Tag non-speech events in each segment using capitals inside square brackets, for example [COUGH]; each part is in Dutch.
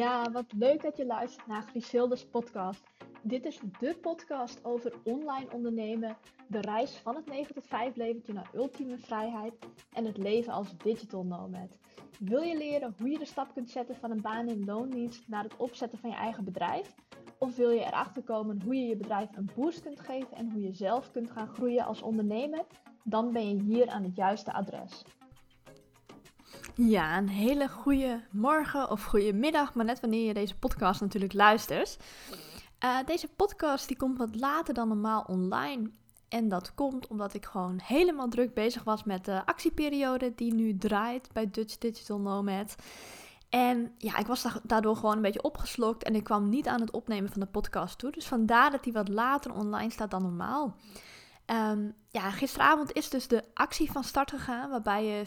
Ja, wat leuk dat je luistert naar Griselda's podcast. Dit is de podcast over online ondernemen, de reis van het 9 tot 5 leventje naar ultieme vrijheid en het leven als digital nomad. Wil je leren hoe je de stap kunt zetten van een baan in loondienst naar het opzetten van je eigen bedrijf? Of wil je erachter komen hoe je je bedrijf een boost kunt geven en hoe je zelf kunt gaan groeien als ondernemer? Dan ben je hier aan het juiste adres. Ja, een hele goede morgen of goede middag, maar net wanneer je deze podcast natuurlijk luistert. Uh, deze podcast die komt wat later dan normaal online. En dat komt omdat ik gewoon helemaal druk bezig was met de actieperiode die nu draait bij Dutch Digital Nomad. En ja, ik was daardoor gewoon een beetje opgeslokt en ik kwam niet aan het opnemen van de podcast toe. Dus vandaar dat die wat later online staat dan normaal. Um, ja, gisteravond is dus de actie van start gegaan, waarbij je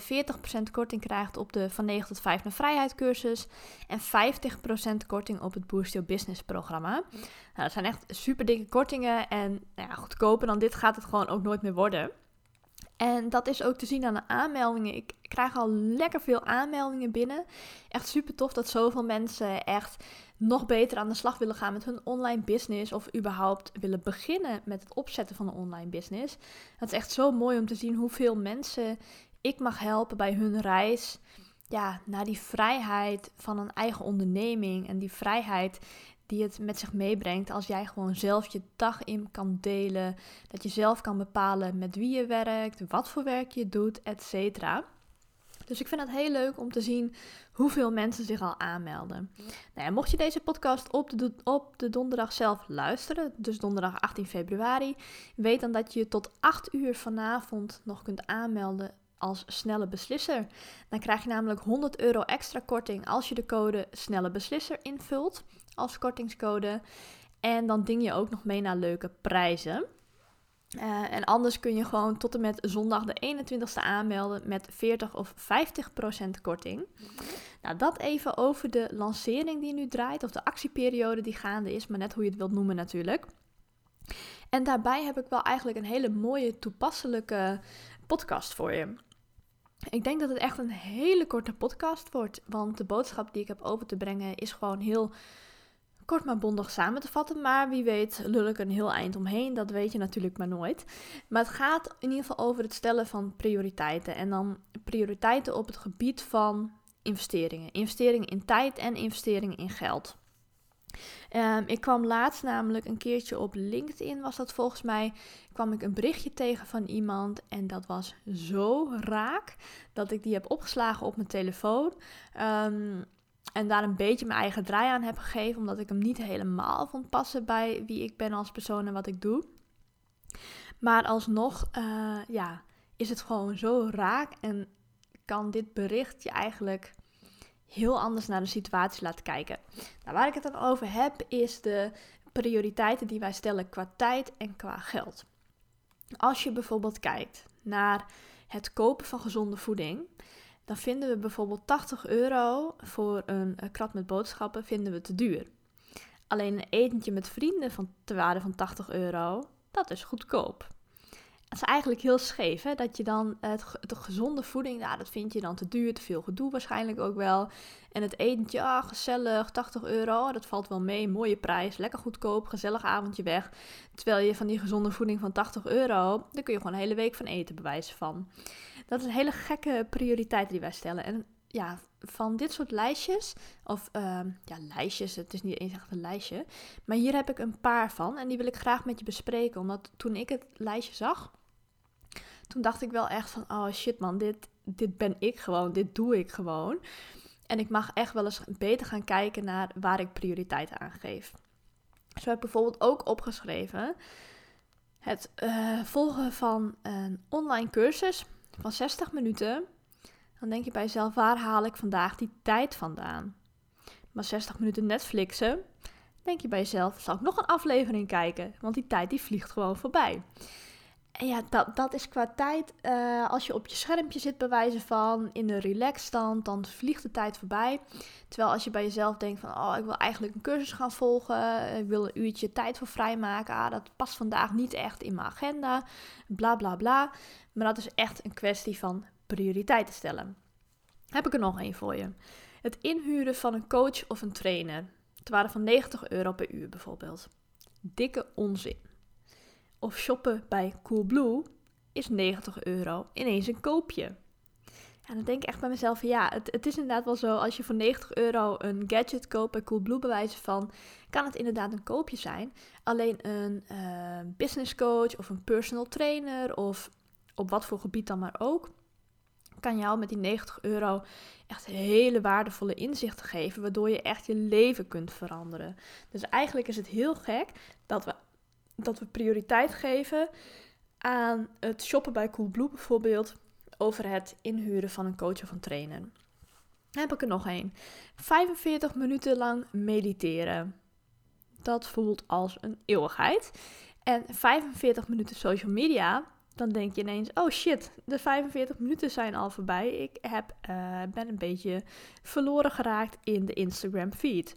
40% korting krijgt op de van 9 tot 5 naar vrijheid cursus en 50% korting op het Boost Your Business programma. Nou, dat zijn echt super dikke kortingen en nou ja, goedkoper dan dit gaat het gewoon ook nooit meer worden. En dat is ook te zien aan de aanmeldingen. Ik krijg al lekker veel aanmeldingen binnen. Echt super tof dat zoveel mensen echt nog beter aan de slag willen gaan met hun online business. Of überhaupt willen beginnen met het opzetten van een online business. Het is echt zo mooi om te zien hoeveel mensen ik mag helpen bij hun reis. Ja, naar die vrijheid van een eigen onderneming. En die vrijheid die het met zich meebrengt als jij gewoon zelf je dag in kan delen. Dat je zelf kan bepalen met wie je werkt, wat voor werk je doet, etc. Dus ik vind het heel leuk om te zien hoeveel mensen zich al aanmelden. Nou mocht je deze podcast op de, op de donderdag zelf luisteren, dus donderdag 18 februari, weet dan dat je tot 8 uur vanavond nog kunt aanmelden als snelle beslisser. Dan krijg je namelijk 100 euro extra korting als je de code snelle beslisser invult als kortingscode. En dan ding je ook nog mee naar leuke prijzen. Uh, en anders kun je gewoon tot en met zondag de 21ste aanmelden met 40 of 50% korting. Nou, dat even over de lancering die nu draait, of de actieperiode die gaande is, maar net hoe je het wilt noemen natuurlijk. En daarbij heb ik wel eigenlijk een hele mooie toepasselijke podcast voor je. Ik denk dat het echt een hele korte podcast wordt, want de boodschap die ik heb over te brengen is gewoon heel kort maar bondig samen te vatten. Maar wie weet lul ik een heel eind omheen. Dat weet je natuurlijk maar nooit. Maar het gaat in ieder geval over het stellen van prioriteiten. En dan prioriteiten op het gebied van investeringen. Investeringen in tijd en investeringen in geld. Um, ik kwam laatst namelijk een keertje op LinkedIn, was dat volgens mij, kwam ik een berichtje tegen van iemand en dat was zo raak dat ik die heb opgeslagen op mijn telefoon. Um, en daar een beetje mijn eigen draai aan heb gegeven, omdat ik hem niet helemaal vond passen bij wie ik ben als persoon en wat ik doe. Maar alsnog, uh, ja, is het gewoon zo raak en kan dit bericht je eigenlijk heel anders naar de situatie laten kijken. Nou, waar ik het dan over heb, is de prioriteiten die wij stellen qua tijd en qua geld. Als je bijvoorbeeld kijkt naar het kopen van gezonde voeding, dan vinden we bijvoorbeeld 80 euro voor een, krat met boodschappen vinden we te duur. Alleen een etentje met vrienden van te waarde van 80 euro, dat is goedkoop. Het is eigenlijk heel scheef, hè? dat je dan het, de gezonde voeding, nou, dat vind je dan te duur, te veel gedoe waarschijnlijk ook wel. En het etentje, ah, gezellig, 80 euro, dat valt wel mee, mooie prijs, lekker goedkoop, gezellig avondje weg. Terwijl je van die gezonde voeding van 80 euro, daar kun je gewoon een hele week van eten bewijzen van. Dat is een hele gekke prioriteit die wij stellen. En ja, van dit soort lijstjes, of uh, ja, lijstjes, het is niet eens echt een lijstje, maar hier heb ik een paar van en die wil ik graag met je bespreken. Omdat toen ik het lijstje zag, toen dacht ik wel echt van, oh shit man, dit, dit ben ik gewoon, dit doe ik gewoon. En ik mag echt wel eens beter gaan kijken naar waar ik prioriteit aan geef. Zo heb ik bijvoorbeeld ook opgeschreven het uh, volgen van een online cursus van 60 minuten. Dan denk je bij jezelf, waar haal ik vandaag die tijd vandaan? Maar 60 minuten Netflixen, denk je bij jezelf, zal ik nog een aflevering kijken? Want die tijd die vliegt gewoon voorbij. En ja, dat, dat is qua tijd, uh, als je op je schermpje zit bij wijze van in de relaxstand, dan vliegt de tijd voorbij. Terwijl als je bij jezelf denkt van, oh, ik wil eigenlijk een cursus gaan volgen, ik wil een uurtje tijd voor vrijmaken, ah, dat past vandaag niet echt in mijn agenda, bla bla bla. Maar dat is echt een kwestie van prioriteiten stellen. Heb ik er nog één voor je. Het inhuren van een coach of een trainer. Het waren van 90 euro per uur bijvoorbeeld. Dikke onzin. Of shoppen bij Coolblue is 90 euro ineens een koopje. En dan denk ik echt bij mezelf, ja, het, het is inderdaad wel zo, als je voor 90 euro een gadget koopt bij Coolblue bewijzen van, kan het inderdaad een koopje zijn. Alleen een uh, business coach of een personal trainer of op wat voor gebied dan maar ook, kan jou met die 90 euro echt hele waardevolle inzichten geven, waardoor je echt je leven kunt veranderen. Dus eigenlijk is het heel gek dat we, dat we prioriteit geven aan het shoppen bij Coolblue bijvoorbeeld over het inhuren van een coach of een trainer. Dan heb ik er nog één. 45 minuten lang mediteren. Dat voelt als een eeuwigheid. En 45 minuten social media, dan denk je ineens: oh shit, de 45 minuten zijn al voorbij. Ik heb, uh, ben een beetje verloren geraakt in de Instagram feed.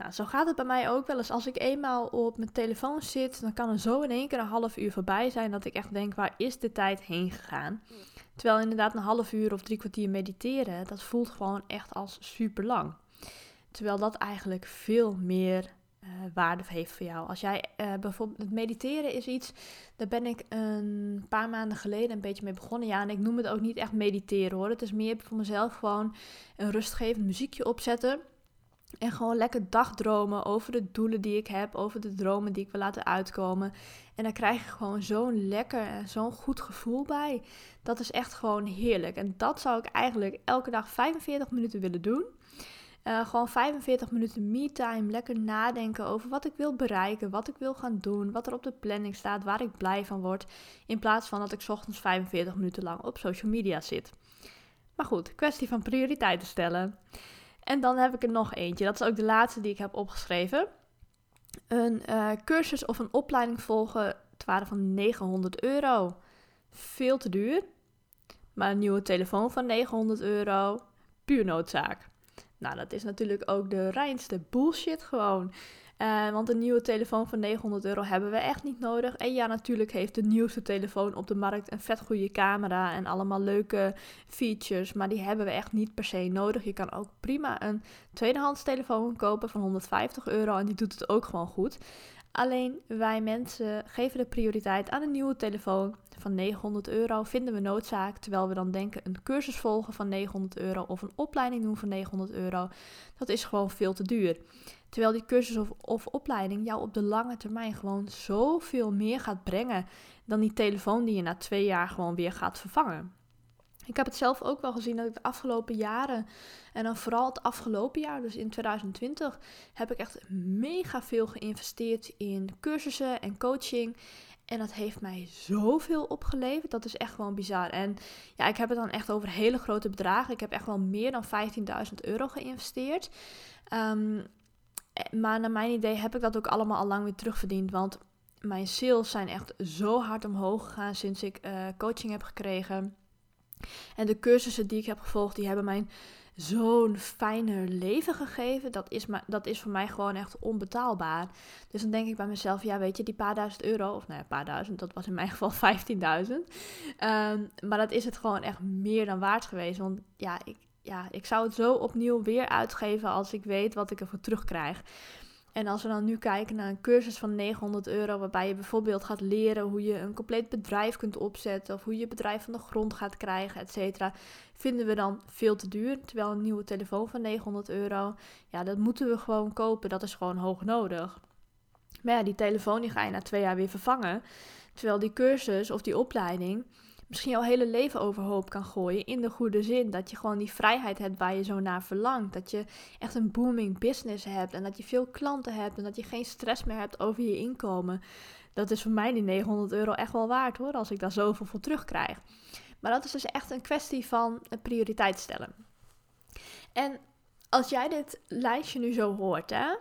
Nou, zo gaat het bij mij ook wel eens. Als ik eenmaal op mijn telefoon zit, dan kan er zo in één keer een half uur voorbij zijn dat ik echt denk: waar is de tijd heen gegaan? Terwijl inderdaad een half uur of drie kwartier mediteren, dat voelt gewoon echt als super lang. Terwijl dat eigenlijk veel meer uh, waarde heeft voor jou. Als jij uh, bijvoorbeeld, het mediteren is iets, daar ben ik een paar maanden geleden een beetje mee begonnen. Ja, en ik noem het ook niet echt mediteren hoor. Het is meer voor mezelf gewoon een rustgevend muziekje opzetten. En gewoon lekker dagdromen over de doelen die ik heb, over de dromen die ik wil laten uitkomen. En dan krijg je gewoon zo'n lekker en zo'n goed gevoel bij. Dat is echt gewoon heerlijk. En dat zou ik eigenlijk elke dag 45 minuten willen doen. Uh, gewoon 45 minuten me-time. Lekker nadenken over wat ik wil bereiken, wat ik wil gaan doen, wat er op de planning staat, waar ik blij van word. In plaats van dat ik ochtends 45 minuten lang op social media zit. Maar goed, kwestie van prioriteiten stellen. En dan heb ik er nog eentje. Dat is ook de laatste die ik heb opgeschreven. Een uh, cursus of een opleiding volgen. Het waren van 900 euro. Veel te duur. Maar een nieuwe telefoon van 900 euro. Puur noodzaak. Nou, dat is natuurlijk ook de reinste bullshit gewoon. Uh, want een nieuwe telefoon van 900 euro hebben we echt niet nodig. En ja, natuurlijk heeft de nieuwste telefoon op de markt een vet goede camera en allemaal leuke features. Maar die hebben we echt niet per se nodig. Je kan ook prima een tweedehands telefoon kopen van 150 euro en die doet het ook gewoon goed. Alleen wij mensen geven de prioriteit aan een nieuwe telefoon van 900 euro. Vinden we noodzaak, terwijl we dan denken een cursus volgen van 900 euro of een opleiding doen van 900 euro. Dat is gewoon veel te duur. Terwijl die cursus of, of opleiding jou op de lange termijn gewoon zoveel meer gaat brengen dan die telefoon die je na twee jaar gewoon weer gaat vervangen. Ik heb het zelf ook wel gezien dat ik de afgelopen jaren, en dan vooral het afgelopen jaar, dus in 2020, heb ik echt mega veel geïnvesteerd in cursussen en coaching. En dat heeft mij zoveel opgeleverd. Dat is echt gewoon bizar. En ja, ik heb het dan echt over hele grote bedragen. Ik heb echt wel meer dan 15.000 euro geïnvesteerd. Um, maar naar mijn idee heb ik dat ook allemaal al lang weer terugverdiend. Want mijn sales zijn echt zo hard omhoog gegaan sinds ik uh, coaching heb gekregen. En de cursussen die ik heb gevolgd, die hebben mij zo'n fijner leven gegeven. Dat is, maar, dat is voor mij gewoon echt onbetaalbaar. Dus dan denk ik bij mezelf, ja weet je, die paar duizend euro, of nou ja, paar duizend, dat was in mijn [LAUGHS] geval 15.000. Um, ehm, maar dat is het gewoon echt meer dan waard geweest. Want ja, ik, ja, ik zou het zo opnieuw weer uitgeven als ik weet wat ik ervoor terugkrijg. En als we dan nu kijken naar een cursus van 900 euro, waarbij je bijvoorbeeld gaat leren hoe je een compleet bedrijf kunt opzetten, of hoe je bedrijf van de grond gaat krijgen, et cetera, vinden we dan veel te duur. Terwijl een nieuwe telefoon van 900 euro, ja, dat moeten we gewoon kopen, dat is gewoon hoog nodig. Maar ja, die telefoon die ga je na twee jaar weer vervangen. Terwijl die cursus of die opleiding, misschien jouw hele leven overhoop kan gooien. In de goede zin. Dat je gewoon die vrijheid hebt waar je zo naar verlangt. Dat je echt een booming business hebt. En dat je veel klanten hebt. En dat je geen stress meer hebt over je inkomen. Dat is voor mij die 900 euro echt wel waard hoor. Als ik daar zoveel voor terugkrijg. Maar dat is dus echt een kwestie van prioriteit stellen. En als jij dit lijstje nu zo hoort, hè,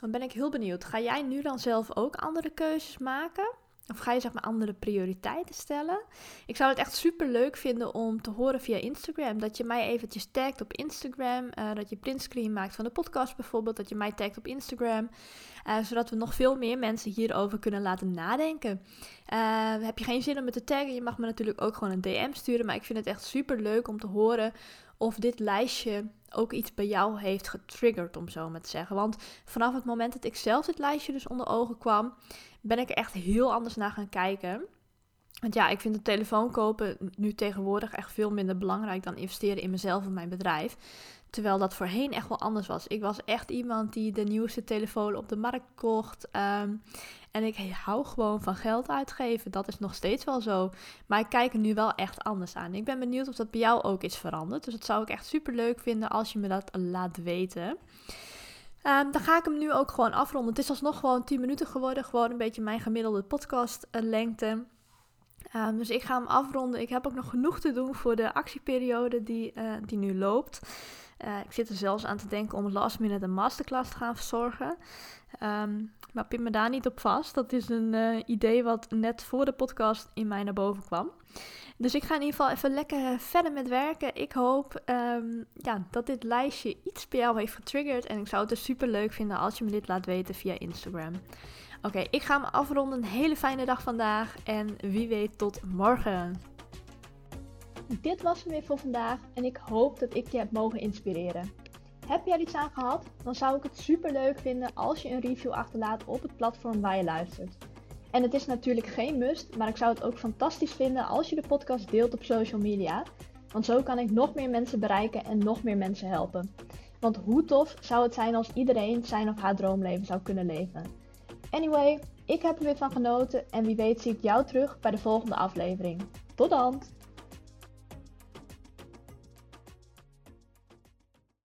dan ben ik heel benieuwd. Ga jij nu dan zelf ook andere keuzes maken? Of ga je zeg maar andere prioriteiten stellen? Ik zou het echt super leuk vinden om te horen via Instagram. Dat je mij eventjes tagt op Instagram. Uh, dat je printscreen maakt van de podcast bijvoorbeeld. Dat je mij tagt op Instagram. Uh, zodat we nog veel meer mensen hierover kunnen laten nadenken. Uh, heb je geen zin om me te taggen? Je mag me natuurlijk ook gewoon een DM sturen. Maar ik vind het echt super leuk om te horen of dit lijstje ook iets bij jou heeft getriggerd, om zo maar te zeggen. Want vanaf het moment dat ik zelf dit lijstje dus onder ogen kwam, ben ik er echt heel anders naar gaan kijken. Want ja, ik vind de telefoon kopen nu tegenwoordig echt veel minder belangrijk dan investeren in mezelf en mijn bedrijf. Terwijl dat voorheen echt wel anders was. Ik was echt iemand die de nieuwste telefoon op de markt kocht. Ehm, en ik hou gewoon van geld uitgeven. Dat is nog steeds wel zo. Maar ik kijk er nu wel echt anders aan. Ik ben benieuwd of dat bij jou ook is veranderd. Dus dat zou ik echt super leuk vinden als je me dat laat weten. Um, dan ga ik hem nu ook gewoon afronden. Het is alsnog gewoon 10 minuten geworden. Gewoon een beetje mijn gemiddelde podcast lengte. Um, dus ik ga hem afronden. Ik heb ook nog genoeg te doen voor de actieperiode die, uh, die nu loopt. Uh, ik zit er zelfs aan te denken om last minute een masterclass te gaan verzorgen. Um, maar pin me daar niet op vast. Dat is een uh, idee wat net voor de podcast in mij naar boven kwam. Dus ik ga in ieder geval even lekker verder met werken. Ik hoop um, ja, dat dit lijstje iets bij jou heeft getriggerd. En ik zou het dus super leuk vinden als je me dit laat weten via Instagram. Oké, ik ga me afronden. Een hele fijne dag vandaag. En wie weet tot morgen. Dit was hem weer voor vandaag en ik hoop dat ik je heb mogen inspireren. Heb er iets aan gehad? Dan zou ik het super leuk vinden als je een review achterlaat op het platform waar je luistert. En het is natuurlijk geen must, maar ik zou het ook fantastisch vinden als je de podcast deelt op social media. Want zo kan ik nog meer mensen bereiken en nog meer mensen helpen. Want hoe tof zou het zijn als iedereen zijn of haar droomleven zou kunnen leven? Anyway, ik heb er weer van genoten en wie weet zie ik jou terug bij de volgende aflevering. Tot dan!